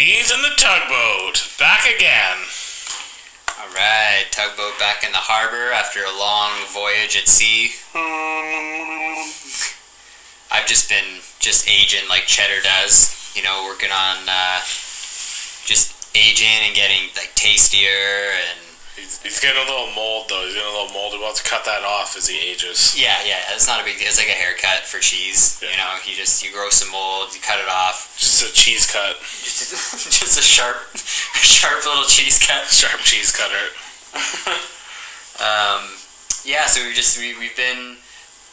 Cheese in the tugboat back again. All right, tugboat back in the harbor after a long voyage at sea. I've just been just aging like Cheddar does, you know, working on uh, just aging and getting like tastier and He's, he's getting a little mold though. He's getting a little mold. He wants to cut that off as he ages. yeah, yeah. It's not a big deal. It's like a haircut for cheese. You know, you just you grow some mold, you cut it off, Just a cheese cut, just a sharp, sharp little cheese cut. sharp cheese cutter. Um, yeah, so we've just we, we've been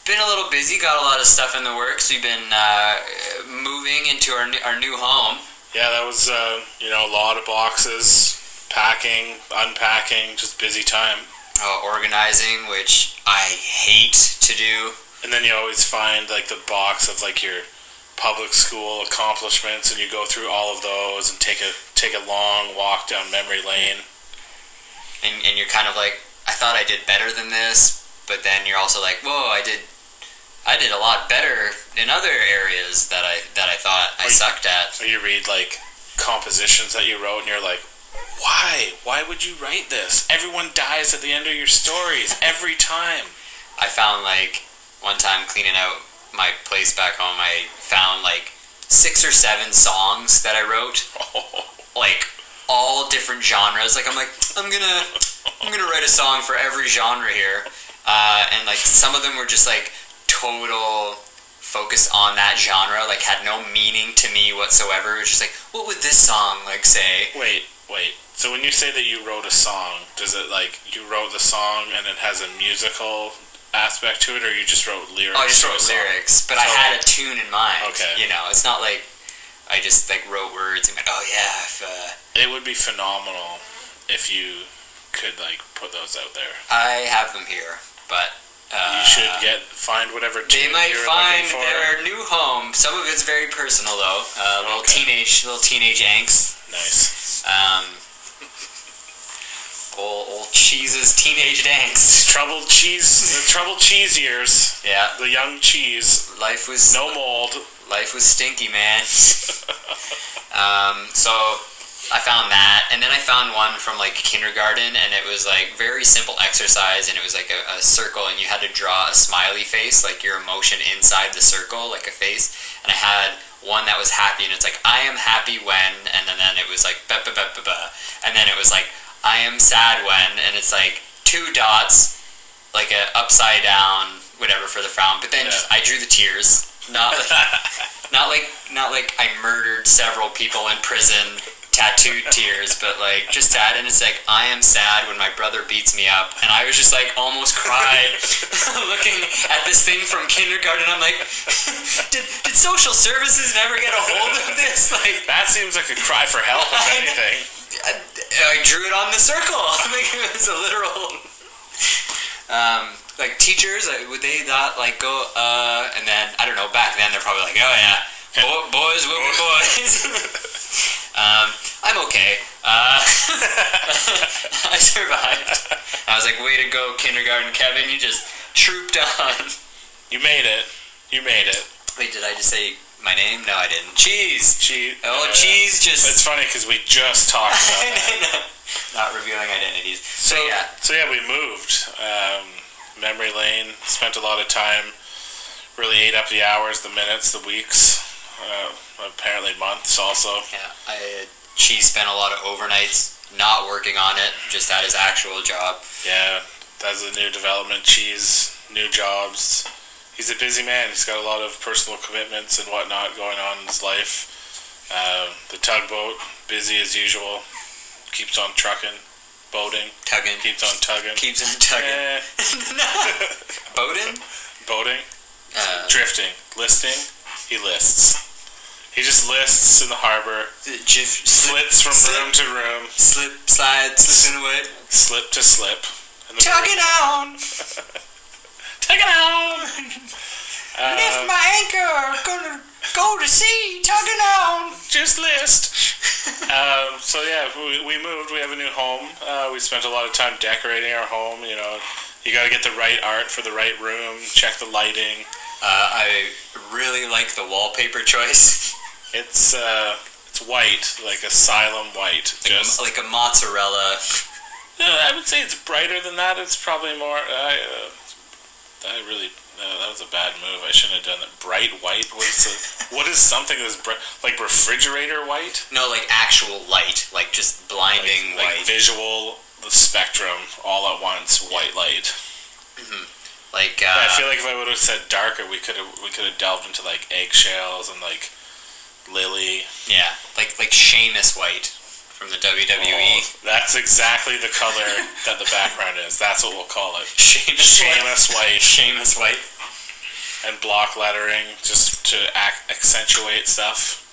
been a little busy, got a lot of stuff in the works. We've been uh, moving into our new, our new home. Yeah, that was uh, you know a lot of boxes, packing, unpacking, just busy time. uh, organizing, which I hate to do. And then you always find like the box of like your public school accomplishments, and you go through all of those and take a take a long walk down memory lane. And, and you're kind of like, I thought I did better than this, but then you're also like, whoa, I did, I did a lot better in other areas that I that I thought I you- sucked at. Or you read like compositions that you wrote, and you're like, why? Why would you write this? Everyone dies at the end of your stories every time. I found like one time cleaning out my place back home, I found like six or seven songs that I wrote, like all different genres. Like I'm like, I'm gonna, I'm gonna write a song for every genre here, uh, and like some of them were just like total focus on that genre, like had no meaning to me whatsoever. It was just like, what would this song like say? Wait, wait. So when you say that you wrote a song, does it like you wrote the song and it has a musical aspect to it, or you just wrote lyrics? Oh, I just wrote lyrics, but I had like- a tune in mind. Okay. You know, it's not like I just like wrote words and went, oh yeah, if, uh, It would be phenomenal if you could like put those out there. I have them here, but uh, you should get find whatever tune. They might find for. their new home. Some of it's very personal though. Uh, little Okay. teenage, little teenage angst. Nice. Um, old, old cheese's teenage angst. Troubled cheese. the troubled cheese years. Yeah, The young cheese. life was No mold. life was stinky, man. um, so I found that, and then I found one from like kindergarten, and it was like very simple exercise, and it was like a, a circle, and you had to draw a smiley face, like your emotion inside the circle, like a face. And I had one that was happy, and it's like I am happy when, and then, then it was like ba ba ba ba ba, and then it was like I am sad when, and it's like two dots, like a upside down, whatever for the frown. But then Yeah. just I drew the tears, not like not like not like I murdered several people in prison, tattooed tears, but like just sad. And it's like I am sad when my brother beats me up, and I was just like almost cried looking at this thing from kindergarten. I'm like, did did social services never get a hold of this? Like that seems like a cry for help, if anything. I, I drew it on the circle. I think it was a literal. Um, like teachers, would they not like go? Uh, and then I don't know. Back then, they're probably like, oh yeah, Bo- boys will be boys. Um, I'm okay. Uh, I survived. I was like, way to go, kindergarten Kevin. You just trooped on. You made it. You made it. Wait, did I just say my name? No, I didn't. Cheese. Cheese. Oh, cheese just. It's funny because we just talked about that. Not revealing identities. So yeah. so yeah, we moved. Um, memory lane. Spent a lot of time. Really ate up the hours, the minutes, the weeks. Uh, apparently months also. Yeah, I she spent a lot of overnights not working on it, just at his actual job. Yeah, that's a new development. She's new jobs. He's a busy man. He's got a lot of personal commitments and whatnot going on in his life. Um, the tugboat, busy as usual. Keeps on trucking, boating. Tugging. Keeps on tugging. Keeps on tugging. Eh, Bowden? boating. Uh, Drifting. Listing. He lists. He just lists in the harbor. just slip, Slits from slip. room to room. slip, slide, slipping away. Slip to slip. The- Tugging on! Tugging on! Lift Uh, my anchor! Gonna go to sea! Tugging on! just list. um, so yeah, we, we moved. We have a new home. Uh, we spent a lot of time decorating our home. You know, you got to get the right art for the right room. Check the lighting. Uh, I really like the wallpaper choice. It's uh, it's white, like asylum white. Like, Just a, like a mozzarella. I would say it's brighter than that. It's probably more. I, uh, I really. Uh, that was a bad move. I shouldn't have done that. Bright white. What is a, What is something that's bright? Like refrigerator white? No, like actual light, like just blinding like, like visual, the spectrum, all at once. White light. like uh, I feel like if I would have said darker, we could have we could have delved into like eggshells and like lily. yeah, like like Sheamus White from the. WWE. Oh, that's exactly the color that the background is. That's what we'll call it. Sheamus White. Sheamus white Sheamus White. and block lettering just to ac- accentuate stuff.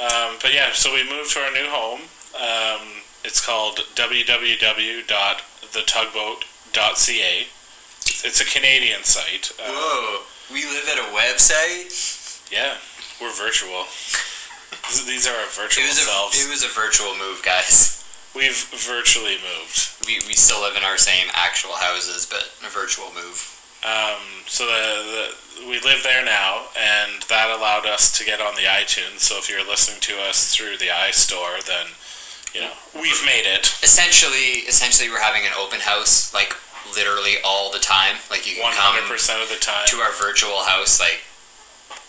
Um, but yeah, so we moved to our new home. Um, it's called www.thetugboat.ca. It's a Canadian site. Uh, Whoa, we live at a website. yeah, we're virtual. These- are our virtual It was a it was a virtual move, guys. We've virtually moved. We, we still live in our same actual houses, but a virtual move. Um, so the, the we live there now, and that allowed us to get on the iTunes. So if you're listening to us through the iStore, then you know we've made it. Essentially, essentially, we're having an open house, like literally all the time. Like you can One come hundred percent of the time. to our virtual house, like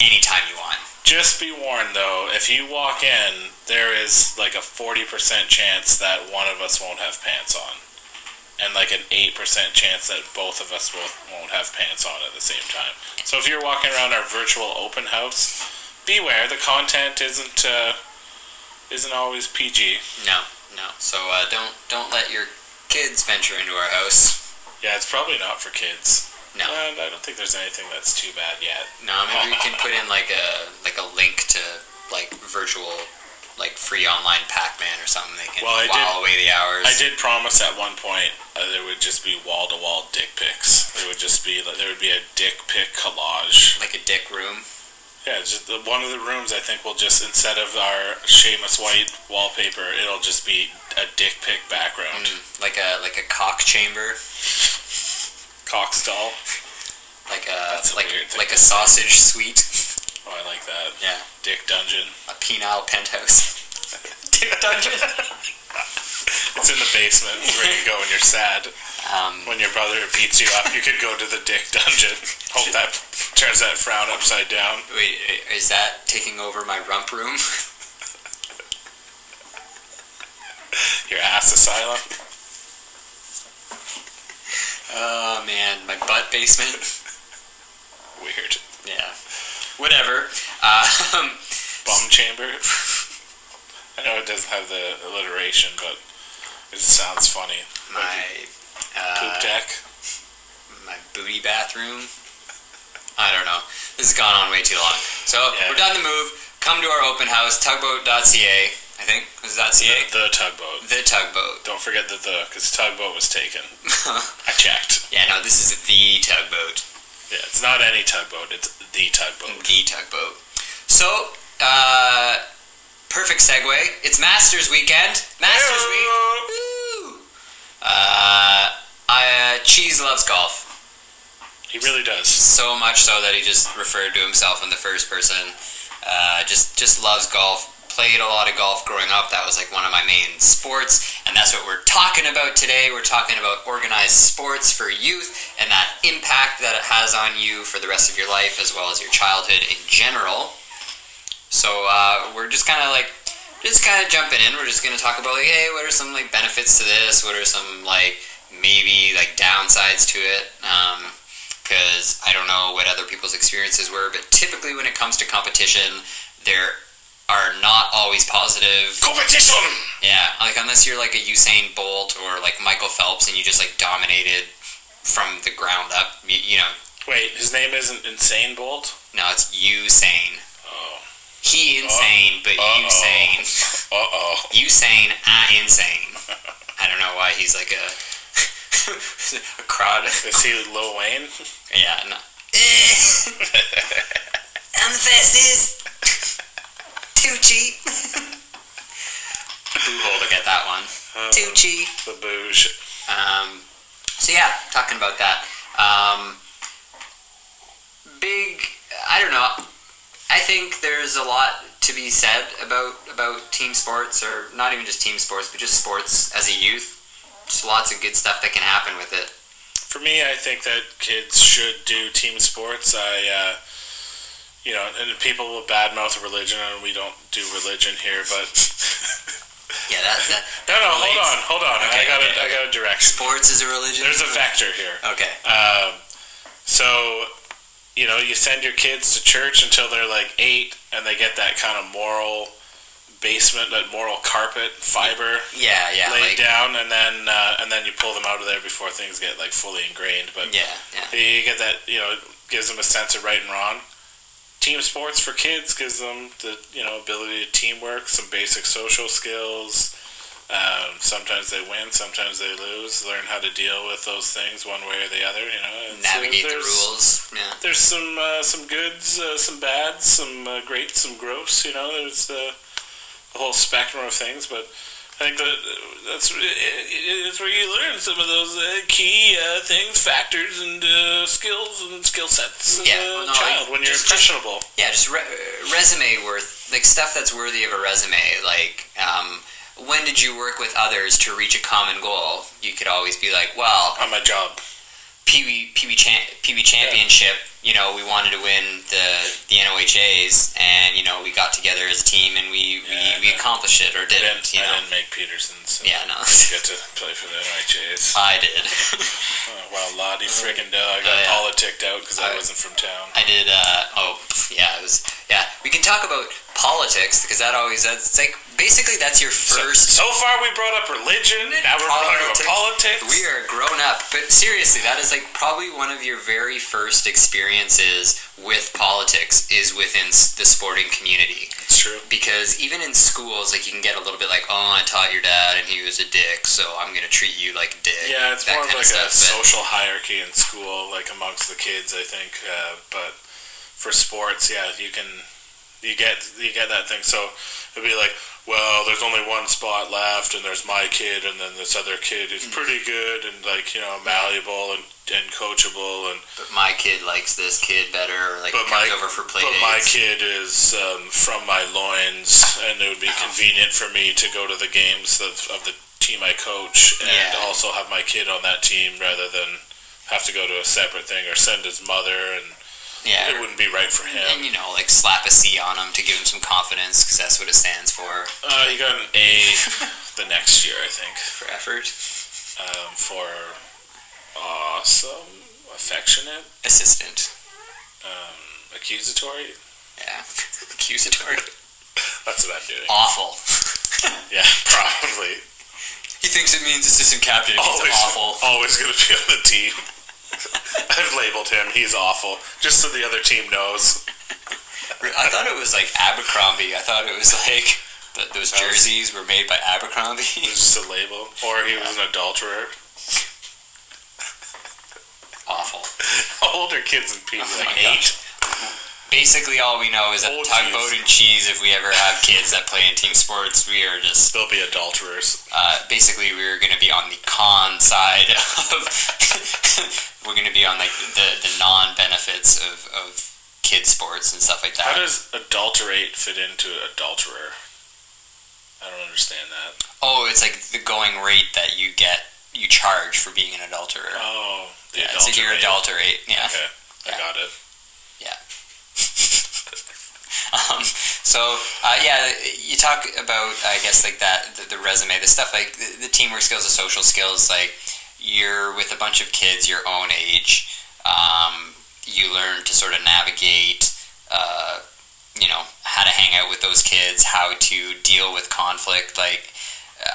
anytime you want. Just be warned, though, if you walk in, there is like a forty percent chance that one of us won't have pants on, and like an eight percent chance that both of us will, won't have pants on at the same time. So if you're walking around our virtual open house, beware. The content isn't uh, isn't always PG. No, no. So uh, don't don't let your kids venture into our house. Yeah, it's probably not for kids. No. And I don't think there's anything that's too bad yet. No, maybe we can put in like a like a link to like virtual like free online Pac-Man or something. They can Well, I while away the hours. I did promise at one point uh, there would just be wall to wall dick pics. There would just be like, there would be a dick pic collage. like a dick room. Yeah, just the, one of the rooms I think will just instead of our Sheamus White wallpaper, it'll just be a dick pic background. Mm, like a like a cock chamber. Cock stall. Like a That's a like like a sausage suite. Oh, I like that. Yeah. Dick dungeon. A penile penthouse. dick dungeon. It's in the basement. It's where you go when you're sad. Um, When your brother beats you up, you could go to the dick dungeon. Hope that turns that frown upside down. wait, is that taking over my rump room? Your ass asylum. Oh man, my butt basement. Weird. Yeah. Whatever. Um, Bum chamber. I know it doesn't have the alliteration, but it sounds funny. my Poop uh, deck. my booty bathroom. I don't know. This has gone on way too long. So Yeah. we're done the move. Come to our open house, tugboat.ca. Think was that .ca. The tugboat. The tugboat. Don't forget the the, because tugboat was taken. I checked. yeah, no, this is the tugboat. Yeah, it's not any tugboat. It's the tugboat. The tugboat. So, uh, perfect segue. It's Masters weekend. Masters week. Woo! Uh, I, uh, Cheese loves golf. He really does. so much so that he just referred to himself in the first person. Uh, just just loves golf. Played a lot of golf growing up. That was like one of my main sports, and that's what we're talking about today. We're talking about organized sports for youth and that impact that it has on you for the rest of your life as well as your childhood in general. So uh, we're just kind of like just kind of jumping in. We're just gonna talk about like, hey, what are some like benefits to this? What are some like maybe like downsides to it? Um, because I don't know what other people's experiences were, but typically when it comes to competition, there are not always positive. Competition. Yeah, like unless you're like a Usain Bolt or like Michael Phelps and you just like dominated from the ground up. You, you know, Wait, his name isn't Insane Bolt. no, it's Usain. Oh. He insane, but Uh-oh. Usain. Uh oh. Usain, I insane. I don't know why he's like a a crowd. Is he Lil Wayne? Yeah, no. I'm the fastest. Too cheap. Boohole to get that one. Uh, Too cheap. The bouge. Um, so yeah, talking about that. Um, big. I don't know. I think there's a lot to be said about about team sports, or not even just team sports, but just sports as a youth. Just lots of good stuff that can happen with it. For me, I think that kids should do team sports. I, uh, you know, and people will badmouth religion, and we don't do religion here, but Yeah, that. that no, no, hold on, hold on. Okay, I got okay, a, I got a direction. Sports is a religion. There's a vector here. okay. Um, so, you know, you send your kids to church until they're like eight, and they get that kind of moral basement, that moral carpet fiber Yeah, yeah, laid like down, and then uh, and then you pull them out of there before things get like fully ingrained. But yeah, yeah. you get that, you know, it gives them a sense of right and wrong. Team sports for kids gives them the you know ability to teamwork, some basic social skills. Um, sometimes they win, sometimes they lose. Learn how to deal with those things one way or the other. You know, Navigate the there's- rules. Yeah. There's some uh, some goods, uh, some bads, some uh, great, some gross. You know, there's uh, a whole spectrum of things, but. I think that that's it, it- it's where you learn some of those uh, key uh, things, factors, and uh, skills and skill sets as Yeah, a well, no, child when you're just- just- impressionable. Yeah, just re- resume worth like stuff that's worthy of a resume. Like, um, when did you work with others to reach a common goal? You could always be like, well, on my job. Pee Wee Pee Wee Cha- Pee Wee Championship. You know, we wanted to win the the NOHAs, and you know, we got together as a team and we Yeah, we, we accomplished it or didn't. didn't, You I know, didn't make Peterson, so yeah, no, I get to play for the NOHAs. I did. Oh, wow, Lottie friggin' duh. I got Oh, yeah. politicked out because I I- wasn't from town. I did. Uh, oh, yeah, it was. Yeah, we can talk about politics because that always that's it's like basically that's your first. so far we brought up religion, now we're talking about Politics. politics. We are grown up, but seriously, that is like probably one of your very first experiences with politics is within the sporting community. It's true. Because even in schools, like you can get a little bit like, oh, I taught your dad and he was a dick, so I'm gonna treat you like a dick. Yeah, it's more of like a of stuff. social hierarchy in school, like amongst the kids, I think. Uh, but for sports, yeah, you can you get you get that thing. So it'd be like, well, there's only one spot left, and there's my kid, and then this other kid who's pretty good and like you know malleable and, and coachable, and But my kid likes this kid better, or like But comes my- over for play but dates. my kid is um, from my loins, and it would be convenient for me to go to the games of, of the team I coach, and Yeah. also have my kid on that team rather than have to go to a separate thing or send his mother, and yeah, it wouldn't be right for him. and you know, like slap a C on him to give him some confidence because that's what it stands for Uh, he got an A the next year, I think, for effort. um, for awesome, affectionate, Assistant. um, accusatory. Yeah. Accusatory. That's what I'm doing. Awful. Yeah, probably. He thinks it means assistant captain. Always, awful. always going to be on the team. I've labeled him. He's awful, just so the other team knows. I thought it was like Abercrombie. I thought it was like th those jerseys were made by Abercrombie. Just a label, or he was an adulterer. awful. How old are kids in PE? Oh Like eight. Basically, all we know is that tugboat and cheese. If we ever have kids that play in team sports, we are just They'll be adulterers. uh, basically we're going to be on the con side of. we're going to be on like the the non benefits of of kid sports and stuff like that. How does adulterate fit into adulterer? I don't understand that. Oh, it's like the going rate that you get. You charge for being an adulterer. Oh, the yeah, so you're adulterate. adulterate. Yeah. Okay, I Yeah. got it. Um, so uh, yeah, you talk about I guess like that the, the resume, the stuff like the, the teamwork skills, the social skills. Like you're with a bunch of kids your own age. Um, you learn to sort of navigate. Uh, you know how to hang out with those kids, how to deal with conflict. Like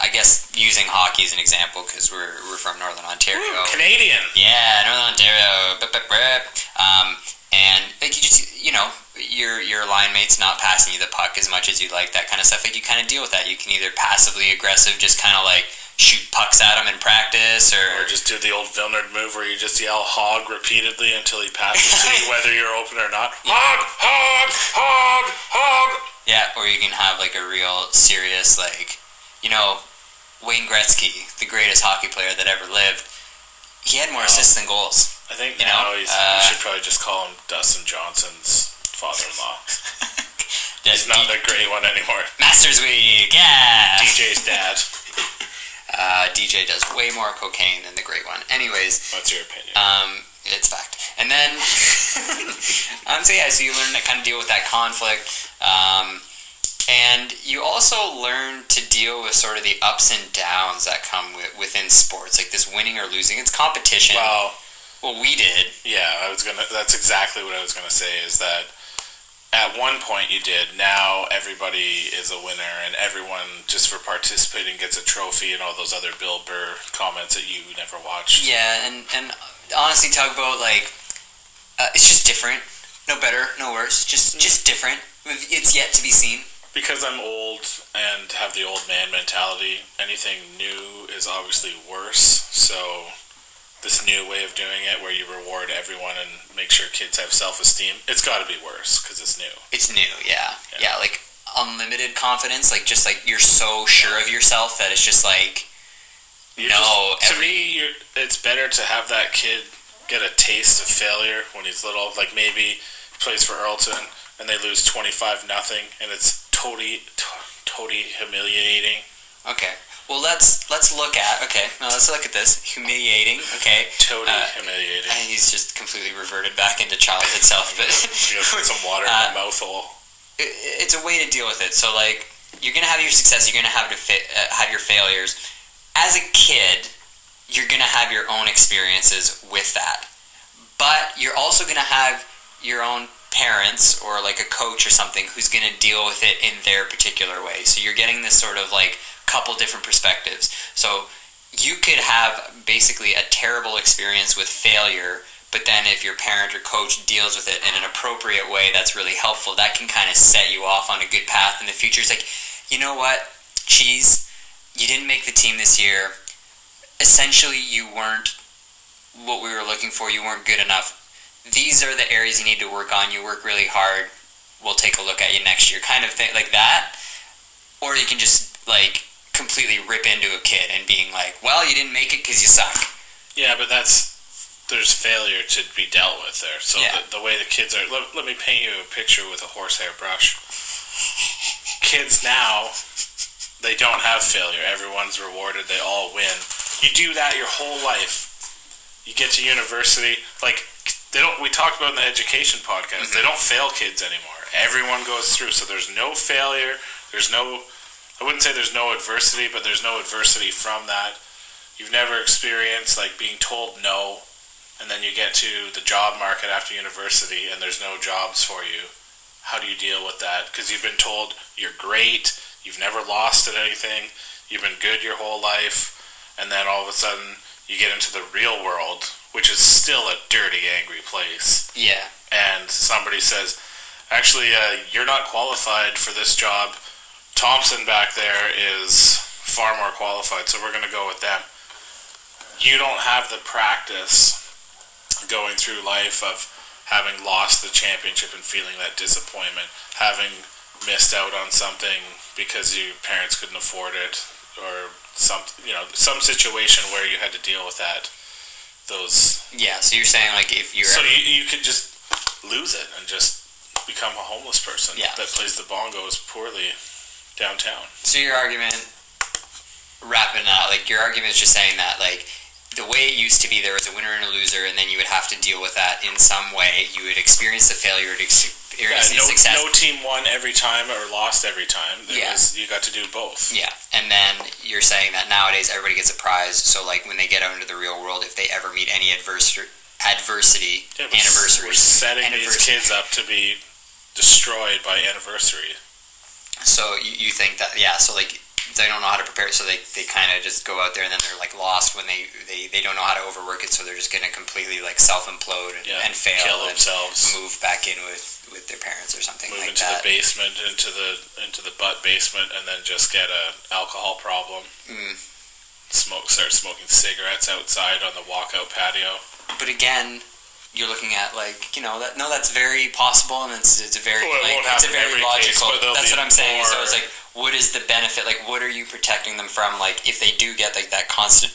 I guess using hockey as an example because we're we're from Northern Ontario. Ooh, Canadian. Yeah, Northern Ontario. Bup, bup, bup. Um, and like you just, you know, your your line mate's not passing you the puck as much as you like, that kind of stuff. Like you kind of deal with that. You can either passively aggressive, just kind of like shoot pucks at them in practice, Or or just do the old Vilnard move where you just yell hog repeatedly until he passes to you, whether you're open or not. Hog, hog, hog, hog. yeah, or you can have like a real serious like, you know, Wayne Gretzky, the greatest hockey player that ever lived. He had more Wow. assists than goals. I think You now know, he's, uh, we should probably just call him Dustin Johnson's father-in-law. He's not the great one anymore. Masters Week, yeah. DJ's dad. Uh, DJ does way more cocaine than the great one. Anyways, What's your opinion? um, it's fact. And then, um, so yeah, so you learn to kind of deal with that conflict. Um, and you also learn to deal with sort of the ups and downs that come with, within sports, like this winning or losing. It's competition. well, well, we did. yeah, I was gonna. That's exactly what I was gonna say. Is that at one point you did. Now everybody is a winner, and everyone just for participating gets a trophy and all those other Bill Burr comments that you never watched. Yeah, and, and honestly, tugboat like uh, it's just different. No better, no worse. Just just different. It's yet to be seen. Because I'm old and have the old man mentality, anything new is obviously worse. So, this new way of doing it, where you reward everyone and make sure kids have self esteem, it's got to be worse because it's new. It's new, yeah. Yeah. yeah, like unlimited confidence, like just like you're so sure of yourself that it's just like You're No, just- to me, you're, it's better to have that kid get a taste of failure when he's little. Like maybe he plays for Earlton and they lose twenty five nothing, and it's totally, to- totally humiliating. okay. Well, let's let's look at okay. Now let's look at this humiliating. Okay, Totally Uh, humiliating. and he's just completely reverted back into childhood self. But you put some water in Uh, my mouth hole. it- it's a way to deal with it. So like you're gonna have your success, you're gonna have to fa- uh, have your failures. As a kid, you're gonna have your own experiences with that, but you're also gonna have your own parents or like a coach or something who's gonna deal with it in their particular way. So you're getting this sort of like couple different perspectives. So you could have basically a terrible experience with failure but then if your parent or coach deals with it in an appropriate way that's really helpful that can kind of set you off on a good path in the future. It's like you know what? Cheese you didn't make the team this year. Essentially you weren't what we were looking for. You weren't good enough these are the areas you need to work on you work really hard we'll take a look at you next year kind of thing like that or you can just like completely rip into a kid and being like well you didn't make it because you suck Yeah, but that's there's failure to be dealt with there. So Yeah. the, the way the kids are, let, let me paint you a picture with a horsehair brush. Kids now, they don't have failure. Everyone's rewarded. They all win. You do that your whole life. You get to university, like they don't. We talked about in the education podcast. They mm-hmm. don't fail kids anymore. Everyone goes through, so there's no failure. There's no. I wouldn't say there's no adversity, but there's no adversity from that you've never experienced like being told no and then you get to the job market after university and there's no jobs for you how do you deal with that because you've been told you're great you've never lost at anything you've been good your whole life and then all of a sudden you get into the real world which is still a dirty angry place yeah and somebody says, actually, uh, you're not qualified for this job. Thompson back there is far more qualified, so we're going to go with them. You don't have the practice going through life of having lost the championship and feeling that disappointment, having missed out on something because your parents couldn't afford it, or some you know some situation where you had to deal with that. Those Yeah, so you're saying like if you're so you, you could just lose it and just become a homeless person Yeah. that plays the bongos poorly downtown. so your argument wrapping up like your argument is just saying that like the way it used to be there was a winner and a loser and then you would have to deal with that in some way you would experience the failure you'd experience the no, success no team won every time or lost every time. It Yeah. was, you got to do both. yeah and then you're saying that nowadays everybody gets a prize so like when they get out into the real world if they ever meet any adversity adversity Yeah, s- We're anniversaries setting these kids up to be destroyed by anniversary. So you, you think that yeah, so like they don't know how to prepare, so they, they kind of just go out there and then they're like lost when they, they, they don't know how to overwork it, so they're just gonna completely like self implode and, Yeah, and fail kill and themselves. move back in with, with their parents or something Move like into that. the basement, into the into the butt basement, and then just get a alcohol problem. Mm. Smoke, start smoking cigarettes outside on the walkout patio. But again, you're looking at like you know that no, that's very possible and it's it's a very Well, it like it's a very case, logical. that's what I'm saying. So it's like, what is the benefit? Like, what are you protecting them from? Like, if they do get like that constant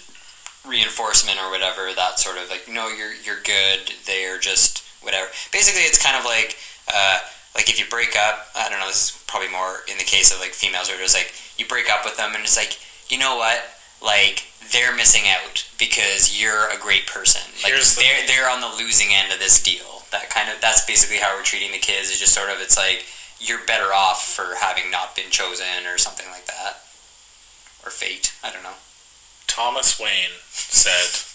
reinforcement or whatever, that sort of like, no, you're you're good. They are just whatever. Basically, it's kind of like uh, like if you break up, I don't know. This is probably more in the case of like females, where it's like you break up with them, and it's like you know what, like they're missing out because you're a great person. Like Here's the- they're they're on the losing end of this deal. That kind of that's basically how we're treating the kids. Is just sort of it's like you're better off for having not been chosen or something like that, or fate. I don't know. Thomas Wayne said,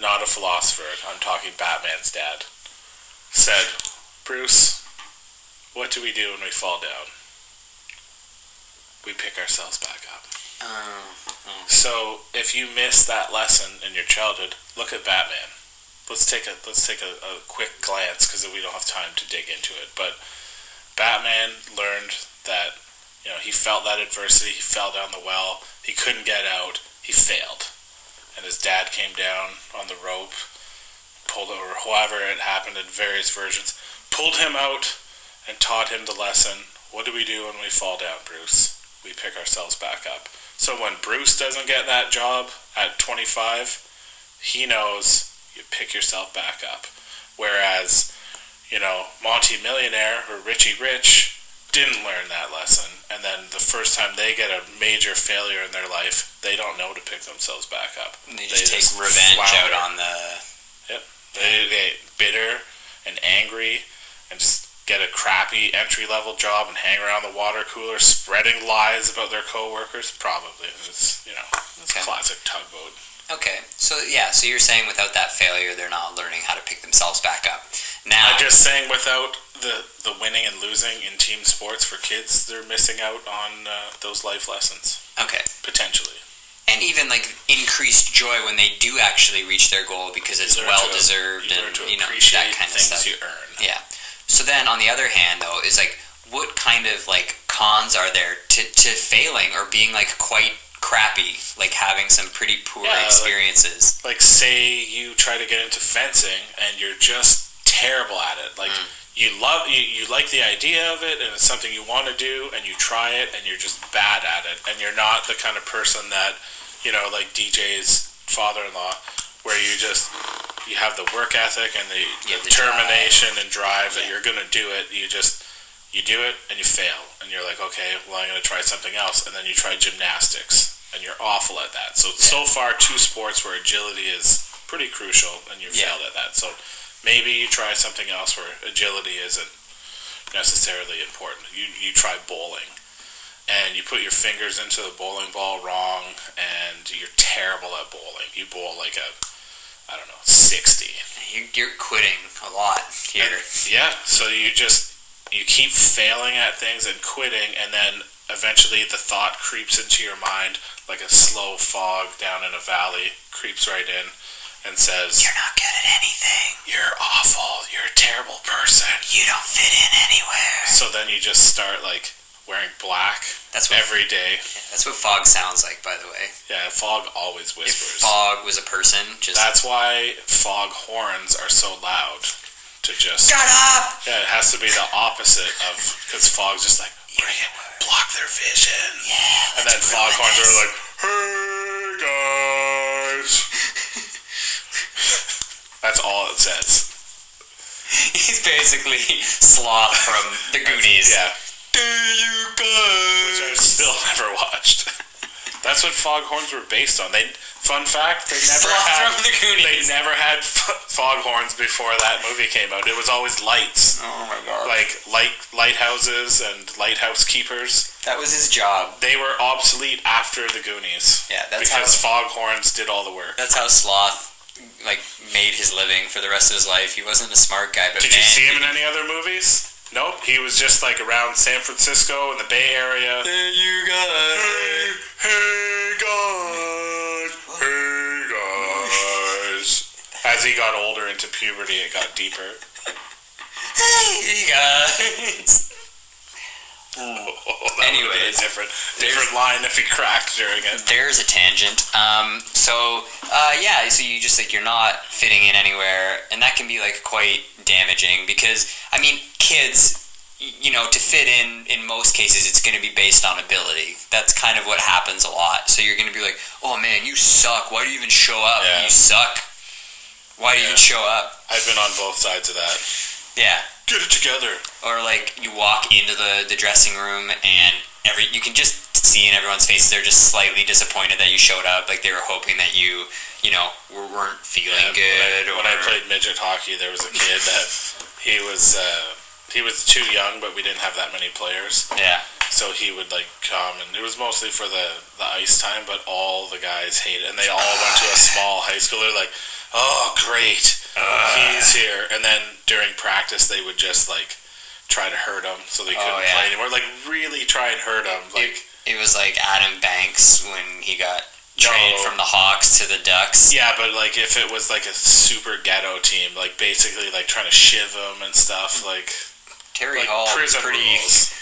not a philosopher, I'm talking Batman's dad, said, Bruce, what do we do when we fall down? We pick ourselves back up. Oh, oh. So if you missed that lesson in your childhood, look at Batman. Let's take a let's take a, a quick glance because we don't have time to dig into it. But Batman learned that you know he felt that adversity. He fell down the well. He couldn't get out. He failed, and his dad came down on the rope, pulled or however it happened in various versions, pulled him out, and taught him the lesson. What do we do when we fall down, Bruce? We pick ourselves back up. So when Bruce doesn't get that job at 25, he knows you pick yourself back up. Whereas, you know, Monty Millionaire or Richie Rich didn't learn that lesson. And then the first time they get a major failure in their life, they don't know to pick themselves back up. And they just They take just revenge flounder. out on the. Yep. They, they bitter and angry and just get a crappy entry level job and hang around the water cooler spreading lies about their coworkers. Probably. It's, you know, it's Okay. classic tugboat. Okay, so yeah, so you're saying without that failure, they're not learning how to pick themselves back up. Now, I'm just saying, without the the winning and losing in team sports for kids, they're missing out on uh, those life lessons okay, potentially. and even like increased joy when they do actually reach their goal because it's well deserved and you know that kind of stuff. you earn. Yeah. So then, on the other hand, though, is like what kind of like cons are there to, to failing or being like quite crappy, like having some pretty poor Yeah, experiences? Like, say you try to get into fencing and you're just terrible at it. Like, Mm. you love you, you like the idea of it and it's something you want to do and you try it and you're just bad at it and you're not the kind of person that you know like DJ's father-in-law where you just you have the work ethic and the, the the drive. determination and drive that Yeah. you're going to do it you just you do it and you fail and you're like okay well I'm going to try something else and then you try gymnastics and you're awful at that so so far two sports where agility is pretty crucial and you Yeah. failed at that so maybe you try something else where agility isn't necessarily important. You you try bowling, and you put your fingers into the bowling ball wrong, and you're terrible at bowling. You bowl like a, I don't know, sixty. You, you're quitting a lot here. Yeah, so you just you keep failing at things and quitting, and then eventually the thought creeps into your mind like a slow fog down in a valley creeps right in and says, You're not good at anything. "You're awful. You're a terrible person." You don't fit in anywhere. So then you just start like wearing black That's what every day. that's what fog sounds like, by the way. Yeah, fog always If whispers. fog was a person, just That's why fog horns are so loud. To just shut up. yeah, it has to be the opposite of because fog's just like block their vision, Yeah. and then let's fog horns this. are like, hey guys. That's all it says. He's basically Sloth from the Goonies. Yeah, Do you which I guys. still never watched. That's what foghorns were based on. They fun fact they never had the they never had f- foghorns before that movie came out. It was always lights, Oh my god. like light lighthouses and lighthouse keepers. that was his job. They were obsolete after the Goonies Yeah, that's because how foghorns did all the work. that's how Sloth like made his living for the rest of his life. He wasn't a smart guy, but Did you see him in any other movies? Nope. He was just like around San Francisco in the Bay Area. There you Hey, hey guys, hey guys. As he got older into puberty, it got deeper. Hey guys. That would've been a Anyways, different, different line if he cracked during it. There's a tangent. Um, so uh, yeah, so you just like you're not fitting in anywhere, and that can be like quite damaging because I mean, kids, you know, to fit in in most cases, it's going to be based on ability. That's kind of what happens a lot. So you're going to be like, oh man, you suck. Why do you even show up? Yeah. You suck. Why do you even show up? I've been on both sides of that. Yeah. Get it together. Or like you walk into the, the dressing room and every you can just see in everyone's faces they're just slightly disappointed that you showed up. Like they were hoping that you, you know, were, weren't feeling Yeah, good. When I, or when I played midget hockey, there was a kid that he was uh, he was too young, but we didn't have that many players. yeah, So he would like come, and it was mostly for the the ice time. But all the guys hated, and they all went to a small high school. They're like, "Oh, great, he's here!" And then during practice, they would just like try to hurt him, so they couldn't Oh, yeah. play anymore. Like really try and hurt him. Like it was like Adam Banks when he got traded No. from the Hawks to the Ducks. yeah, but like if it was like a super ghetto team, like basically like trying to shiv him and stuff, like Terry like Hall prison pretty. rules.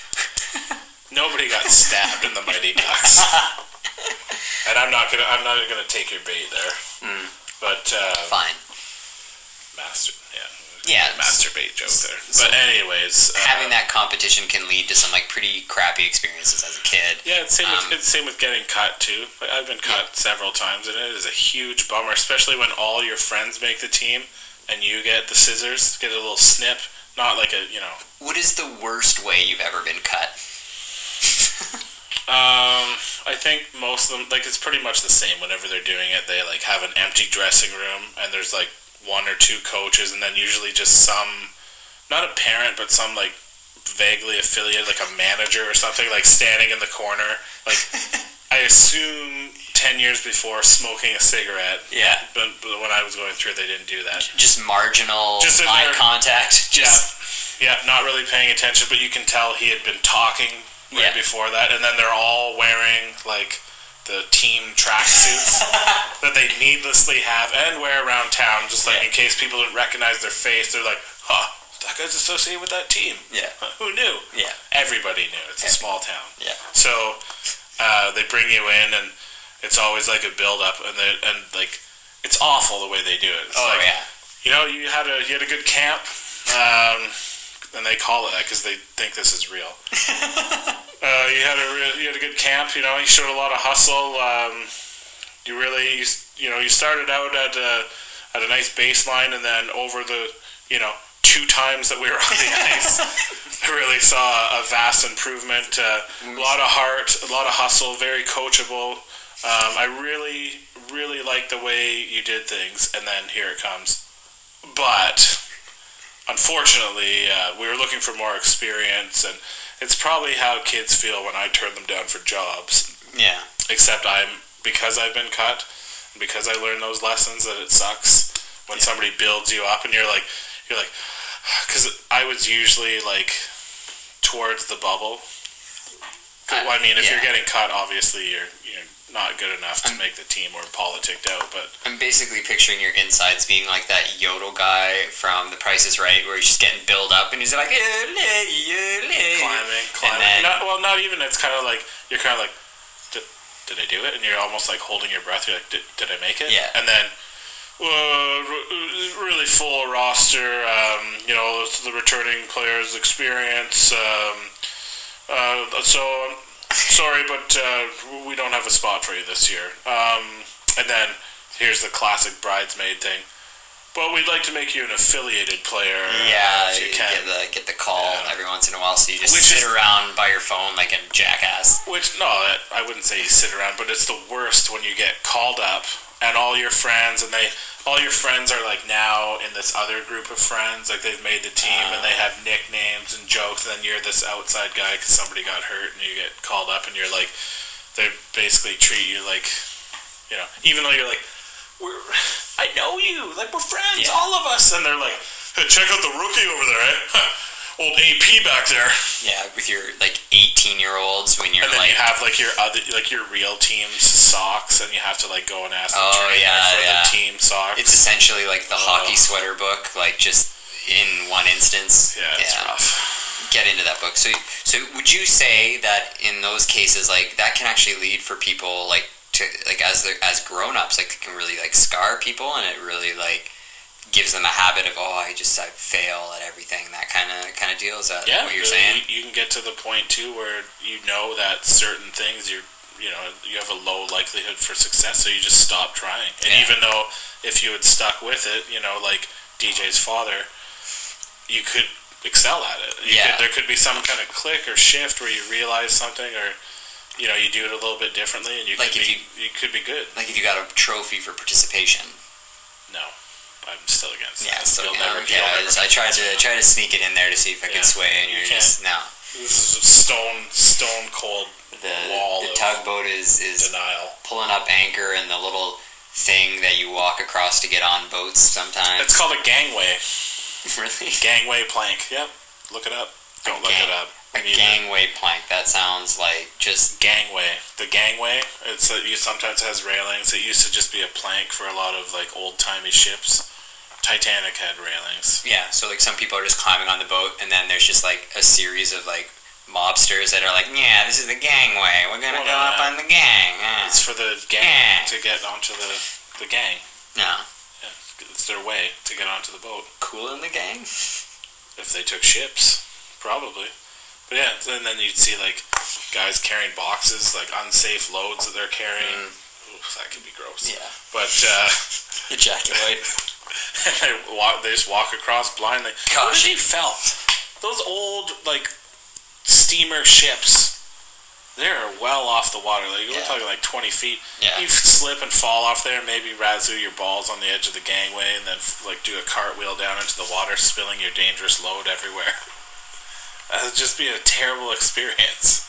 Nobody got stabbed in the Mighty Ducks. and I'm not gonna I'm not gonna take your bait there. Mm. But uh, Fine. Master, yeah, Yeah. masturbate joke there. so- But anyways, uh, Having that competition can lead to some like pretty crappy experiences as a kid. Yeah, it's same Um, with it's same with getting cut too. Like, I've been cut several times, and it is a huge bummer, especially when all your friends make the team and you get the scissors, get a little snip. Not like a you know. What is the worst way you've ever been cut? Um, I think most of them like it's pretty much the same. Whenever they're doing it, they like have an empty dressing room, and there's like one or two coaches, and then usually just some, not a parent, but some like vaguely affiliated, like a manager or something, like standing in the corner, like I assume ten years before smoking a cigarette. Yeah. But, but when I was going through, they didn't do that. Just marginal Just eye there- contact. Just Yeah, not really paying attention, but you can tell he had been talking right Yeah. before that, and then they're all wearing like the team tracksuits that they needlessly have and wear around town, just like Yeah. in case people didn't recognize their face. They're like, "Huh, that guy's associated with that team." yeah, Who knew? yeah, Everybody knew. It's a small town. yeah. So uh, they bring you in, and it's always like a build up, and they, and like it's awful the way they do it. It's Oh like, yeah. you know, you had a you had a good camp, um, and they call it that because they think this is real. uh, you had a you had a good camp. You know, you showed a lot of hustle. Um, you really, you, you know, you started out at a at a nice baseline, and then over the, you know, two times that we were on the ice, I really saw a vast improvement. Uh, a lot of heart, a lot of hustle, very coachable. Um, I really, really like the way you did things, and then here it comes. But unfortunately, uh, we were looking for more experience, and it's probably how kids feel when I turn them down for jobs. Yeah. Except I'm because I've been cut, and because I learned those lessons that it sucks when somebody builds you up, and you're like, you're like, because I was usually like towards the bubble. I- Well, I mean, if you're getting cut, obviously you're you're not good enough to make the team or politicked out. But I'm basically picturing your insides being like that yodel guy from The Price is Right, where he's just getting built up and he's like, "Yole, yole." climbing, climbing. then- not, well, not even. It's kind of like you're kind of like, did, did I do it? And you're almost like holding your breath. You're like, did, did I make it? Yeah. And then, uh, really full roster. Um, you know, the returning players' experience. Um, uh, so I'm sorry, but uh, we don't have a spot for you this year. Um, and then here's the classic bridesmaid thing. But we'd like to make you an affiliated player. uh, Yeah, if you you can. get the get the call Yeah. every once in a while, so you just Which sit is- around by your phone like a jackass. Which no, that- I wouldn't say you sit around, but it's the worst when you get called up and all your friends and they all your friends are like now in this other group of friends, like they've made the team and they have nicknames and Then you're this outside guy because somebody got hurt and you get called up and you're like, they basically treat you like, you know, even though you're like, we're, I know you, like we're friends, Yeah. all of us, and they're like, hey, check out the rookie over there, eh? Old AP back there. Yeah, with your like 18 year olds when you're And then like, you have like your other, like your real team's socks, and you have to like go and ask the Oh, yeah, for yeah. the team socks. it's essentially like the Oh. hockey sweater book, like just in one instance. yeah, it's rough. Get into that book. So, so would you say that in those cases, like that can actually lead for people, like to like as they as grown ups, like it can really like scar people, and it really like gives them a habit of oh, I just I fail at everything, that kind of kind of deal. Is that Yeah, what you're you- saying? You, you can get to the point too where you know that certain things you're, you know, you have a low likelihood for success, so you just stop trying. And Yeah. even though if you had stuck with it, you know, like DJ's father, you could excel at it. You Yeah. could, there could be some kind of click or shift where you realize something, or you know, you do it a little bit differently, and you Like could if be you, could be good. Like if you got a trophy for participation. No, I'm still against. Yeah, that. so You'll never, yeah, you'll I, never I tried to try to sneak it in there to see if I Yeah. could sway, and You you're can't. just no. This is a stone stone cold The, Wall the tugboat is is denial. pulling up anchor and the little thing that you walk across to get on boats sometimes. It's called a gangway. really Gangway plank. Yep. Look it up. Don't look gang- it up. a You need to- gangway plank. That sounds like just gangway. The gangway. It's uh, you sometimes has railings. It used to just be a plank for a lot of like old timey ships. Titanic had railings. yeah. So like some people are just climbing on the boat, and then there's just like a series of like mobsters that are like, yeah, this is the gangway. We're gonna Well, go no, up on the gang. Yeah. It's for the gang Yeah. to get onto the the gang. No, Yeah, it's their way to get onto the boat. cool in the gang. If they took ships, probably. But yeah, and then you'd see like guys carrying boxes, like unsafe loads that they're carrying. Ooh, that could be gross. Yeah. But uh, Ejaculate. they walk. They just walk across blindly. Gosh. he felt? Those old like steamer ships. They're well off the water. Like you're Yeah. talking like twenty feet. Yeah. You slip and fall off there. Maybe razoo your balls on the edge of the gangway, and then like do a cartwheel down into the water, spilling your dangerous load everywhere. That would just be a terrible experience.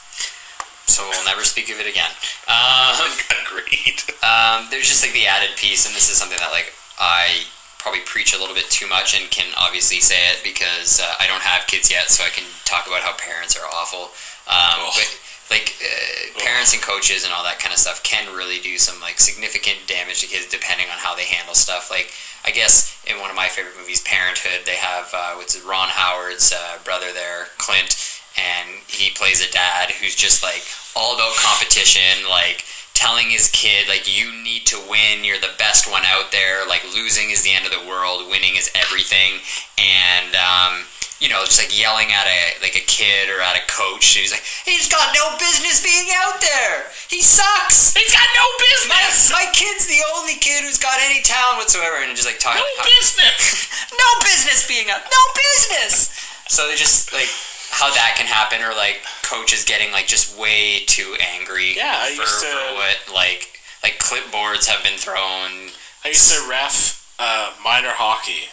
So we'll never speak of it again. Um, Agreed. Um, there's just like the added piece, and this is something that like I probably preach a little bit too much, and can obviously say it because uh, I don't have kids yet, so I can talk about how parents are awful. Um, Ugh. but like uh, parents and coaches and all that kind of stuff can really do some like significant damage to kids depending on how they handle stuff. Like I guess in one of my favorite movies, Parenthood, they have uh, what's it, Ron Howard's uh, brother there, Clint, and he plays a dad who's just like all about competition, like telling his kid like you need to win, you're the best one out there, like losing is the end of the world, winning is everything, and um, you know, just like yelling at a like a kid or at a coach He's like, he's got no business being out there. He sucks. He's got no business. my kid's the only kid who's got any talent whatsoever, and just like talking. No business. no business being out. No business. So they just like how that can happen, or like coaches getting like just way too angry. Yeah, I for, used to- for what like like clipboards have been thrown. I used to ref uh, minor hockey,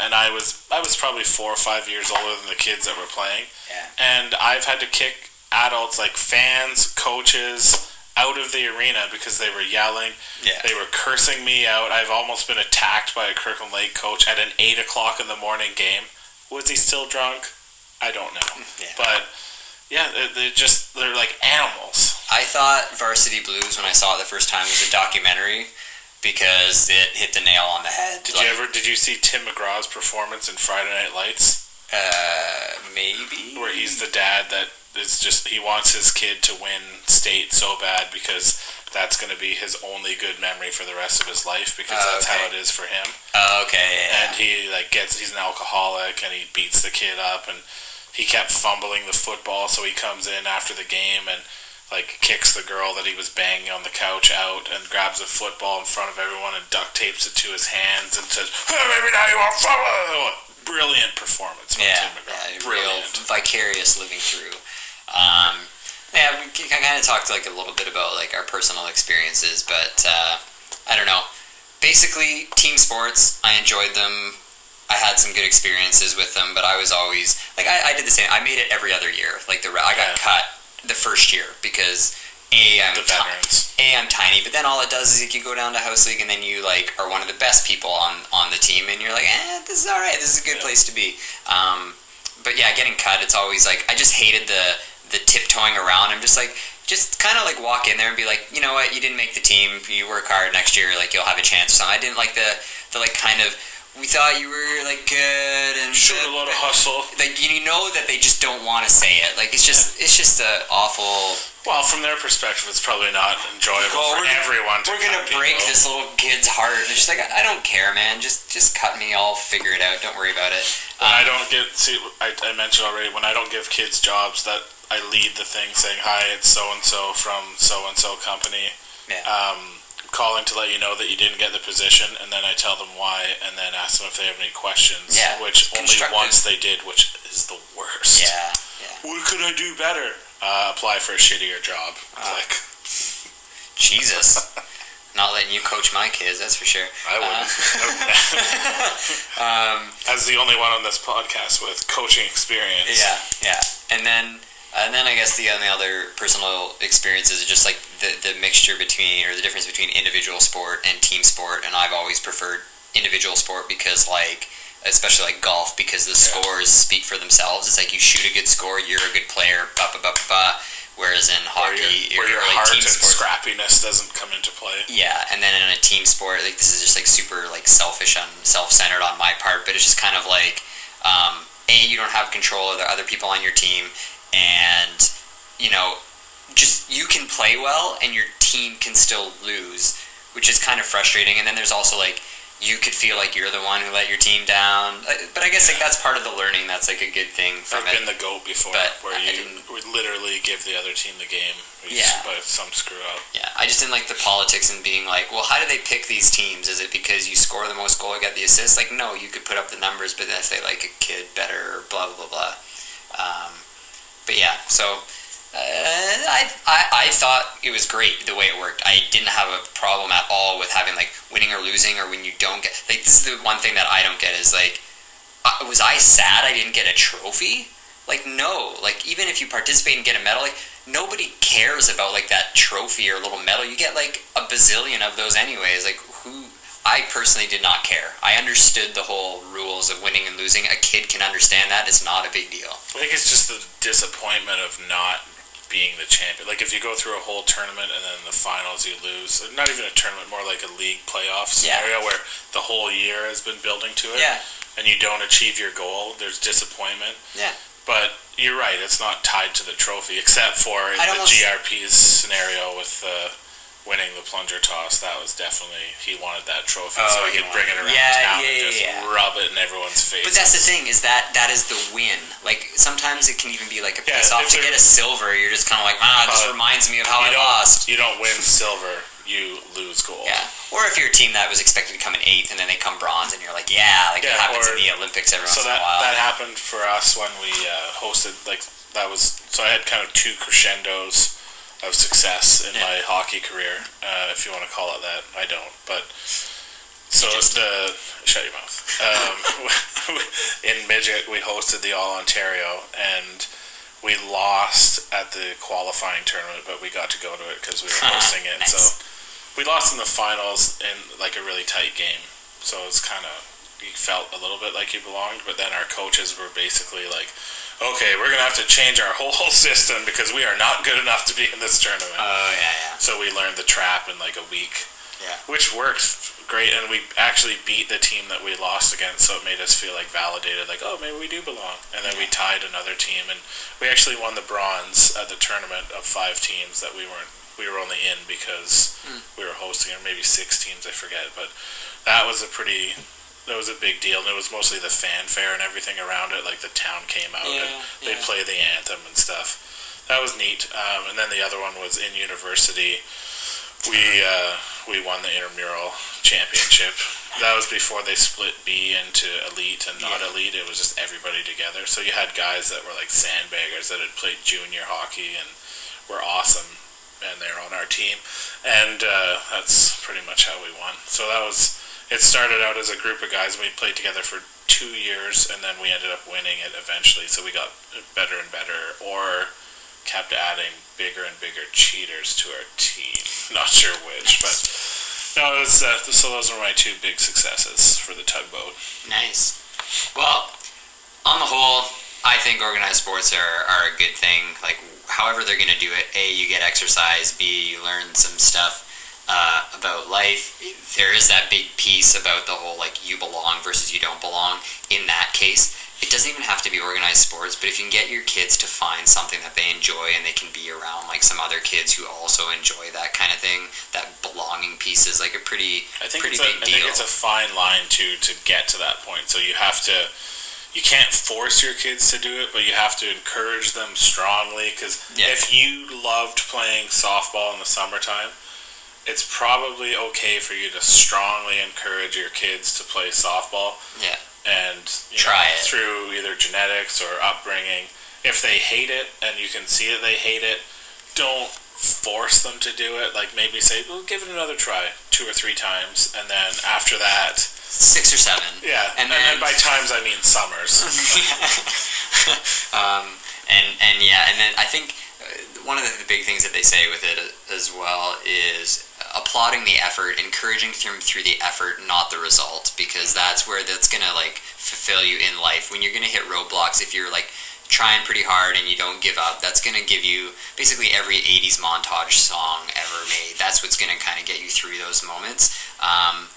and I was I was probably four or five years older than the kids that were playing. Yeah. And I've had to kick adults like fans, coaches out of the arena because they were yelling. Yeah. They were cursing me out. I've almost been attacked by a Kirkland Lake coach at an eight o'clock in the morning game. Was he still drunk? I don't know. Yeah. But yeah, they're, they're just they're like animals. I thought Varsity Blues when I saw it the first time was a documentary because it hit the nail on the head. Did Like, you ever did you see Tim McGraw's performance in Friday Night Lights? Uh, maybe. where he's the dad that is just he wants his kid to win state so bad because that's going to be his only good memory for the rest of his life because Oh, that's how it is for him Oh, okay. Yeah. and he like gets he's an alcoholic and he beats the kid up and he kept fumbling the football so he comes in after the game and like kicks the girl that he was banging on the couch out and grabs a football in front of everyone and duct tapes it to his hands and says "Hey, maybe now you want football brilliant performance from yeah, Tim McGraw yeah, real brilliant vicarious living through. Um, yeah, we kind of talked like a little bit about like our personal experiences, but uh, I don't know. Basically, team sports, I enjoyed them. I had some good experiences with them, but I was always like I, I did the same. I made it every other year. Like the I got Yeah. cut the first year because a I'm ti- a, I'm tiny, but then all it does is like you go down to house league, and then you like are one of the best people on on the team, and you're like, eh, this is all right. This is a good Yeah. place to be. Um, but yeah, getting cut, it's always like I just hated the the tiptoeing around. I'm just like, just kind of like walk in there and be like, you know what, you didn't make the team. You work hard next year, like you'll have a chance. Or something. I didn't like the the like kind of. We thought you were like good and showed a lot of hustle like you know that they just don't want to say it. Like it's just it's just a awful Well, from their perspective, it's probably not enjoyable Well, for we're everyone. To We're gonna break people. this little kid's heart. It's just like I don't care, man. Just just cut me. I'll figure it out. Don't worry about it. When I Um, don't get see, I, I mentioned already when I don't give kids jobs that I lead the thing saying hi, it's so and so from so and so company. Yeah. Um, calling to let you know that you didn't get the position, and then I tell them why, and then ask them if they have any questions. Yeah, Which only once they did, which is the worst. Yeah, yeah. What could I do better? Uh, apply for a shittier job. Ah. like Jesus. Not letting you coach my kids, that's for sure. I would. Um, As the only one on this podcast with coaching experience. Yeah, yeah, and then and then I guess the only other personal experiences are just like the the mixture between or the difference between individual sport and team sport, and I've always preferred individual sport because like especially like golf because the scores speak for themselves. It's like you shoot a good score, you're a good player, ba ba ba ba. Whereas in Where hockey, your, where your like heart team and sports, scrappiness doesn't come into play. yeah, and then in a team sport, like this is just like super like selfish and self-centered on my part, but it's just kind of like, um, a you don't have control of the other people on your team, and you know, just you can play well and your team can still lose, which is kind of frustrating. And then there's also like you could feel like you're the one who let your team down, but I guess like that's part of the learning. That's like a good thing from I've it. been the goat before, But where I you would literally give the other team the game. Yeah. But some screw up. Yeah, I just didn't like the politics and being like, well, how do they pick these teams? Is it because you score the most goal, get the assist? Like, no, you could put up the numbers, but then if they like a kid better, blah blah blah blah. Um, but yeah, so uh, I, I I thought it was great the way it worked. I didn't have a problem at all with having like winning or losing, or when you don't get like this is the one thing that I don't get is like, uh, was I sad I didn't get a trophy? Like no, like even if you participate and get a medal, like nobody cares about like that trophy or little medal. You get like a bazillion of those anyways. Like? I personally did not care. I understood the whole rules of winning and losing. A kid can understand that. It's not a big deal. I think it's just the disappointment of not being the champion. Like if you go through a whole tournament and then the finals you lose, not even a tournament, more like a league playoff Yeah. scenario where the whole year has been building to it, Yeah. and you don't achieve your goal. There's disappointment. Yeah. But you're right; it's not tied to the trophy, except for I'd the almost- GRP's scenario with uh, winning the plunger toss. That was definitely he wanted that trophy, Oh, so he he could bring it around Yeah, town yeah, and just yeah. rub it in everyone's face. But that's the thing is that that is the win. Like sometimes it can even be like a Yeah, piss off to get a silver. You're just kind of like, ah, this reminds me of how I lost. You don't win silver; you lose gold. Yeah. Or if you're a team that was expected to come in eighth and then they come bronze and you're like, yeah, like it happens or- in the Olympics every So once that in a while. that happened for us when we uh, hosted. Like that was so I had kind of two crescendos of success in Yeah. my hockey career, uh, if you want to call it that. I don't, but so the shut your mouth. Um, in midget, we hosted the All Ontario, and we lost at the qualifying tournament, but we got to go to it because we were hosting it. Nice. So we lost in the finals in like a really tight game. So it's kind of you felt a little bit like you belonged, but then our coaches were basically like, "Okay, we're gonna have to change our whole system because we are not good enough to be in this tournament." oh yeah, yeah. so we learned the trap in like a week, Yeah. which worked great, and we actually beat the team that we lost against, so it made us feel like validated, like, "Oh, maybe we do belong." And then we tied another team, and we actually won the bronze at the tournament of five teams that we weren't. We were only in because hmm. we were hosting, or maybe six teams, I forget, but that was a pretty that was a big deal. And it was mostly the fanfare and everything around it. Like the town came out and Yeah, they yeah. play the anthem and stuff. That was neat. Um, and then the other one was in university. We uh, we won the intramural championship. That was before they split B into elite and not Yeah. elite. It was just everybody together. So you had guys that were like sandbaggers that had played junior hockey and were awesome and they're on our team. And uh, that's pretty much how we won. So that was it started out as a group of guys. We played together for two years, and then we ended up winning it eventually. So we got better and better, or kept adding bigger and bigger cheaters to our team. Not sure which, but no, was, uh, so those were my two big successes for the tugboat. Nice. Well, on the whole, I think organized sports are, are a good thing. Like, however they're going to do it, A, you get exercise, B, you learn some stuff uh, about life. There is that big piece about the whole, like, you belong versus you don't belong. In that case, it doesn't even have to be organized sports, but if you can get your kids to find something that they enjoy and they can be around, like, some other kids who also enjoy that kind of thing, that belonging piece is, like, a pretty, I think pretty it's a, big I deal. think it's a fine line too to get to that point. So you have to, you can't force your kids to do it, but you have to encourage them strongly. Because Yeah. if you loved playing softball in the summertime, it's probably okay for you to strongly encourage your kids to play softball. Yeah. And you Try know, it. through either genetics or upbringing. If they hate it and you can see that they hate it, don't force them to do it. Like maybe say, "Well, give it another try, two or three times, and then after that, Six or seven. yeah." And And, then, then- by times I mean summers. um, and and yeah, and then I think uh, one of the big things that they say with it as well is applauding the effort, encouraging them through the effort, not the result, because that's where that's gonna like fulfill you in life. When you're gonna hit roadblocks, if you're like trying pretty hard and you don't give up, that's gonna give you basically every '80s montage song ever made. That's what's gonna kind of get you through those moments. Um,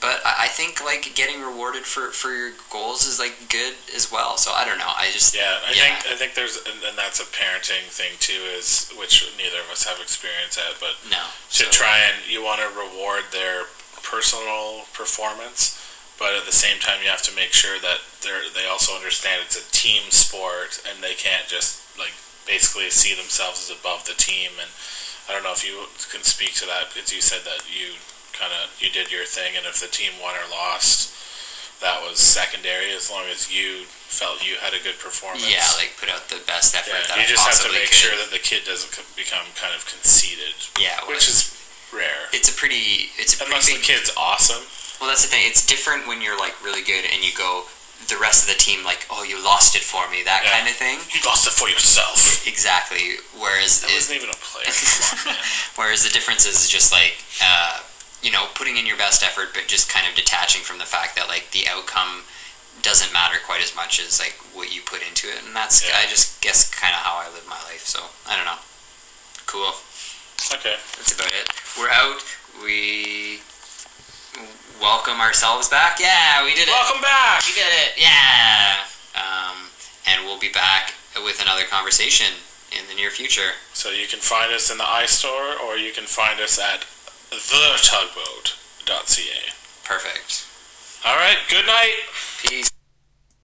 but I think like getting rewarded for, for your goals is like good as well. So I don't know. I just Yeah, I Yeah. think I think there's and, and that's a parenting thing too, is which neither of us have experience at, but no. to So- try and you want to reward their personal performance, but at the same time you have to make sure that they they also understand it's a team sport and they can't just like basically see themselves as above the team. And I don't know if you can speak to that because you said that you kind of you did your thing, and if the team won or lost, that was secondary as long as you felt you had a good performance. Yeah, like put out the best effort Yeah, that you I just have to make could. sure that the kid doesn't become kind of conceited, yeah, well, which is rare. it's a pretty it's a pretty Unless the kid's awesome. well that's the thing. It's different when you're like really good and you go the rest of the team like oh you lost it for me that Yeah. kind of thing. You lost it for yourself. Exactly. Whereas That it, wasn't even a player. On, whereas the difference is just like uh, you know putting in your best effort but just kind of detaching from the fact that like the outcome doesn't matter quite as much as like what you put into it. And that's Yeah. I just guess kind of how I live my life so I don't know. Cool. Okay. that's about it. We're out. We welcome ourselves back. Yeah we did it. Welcome back. we did it. Yeah. Um, and we'll be back with another conversation in the near future. So you can find us in the iStore or you can find us at thetugboat.ca. perfect All right. Good night. peace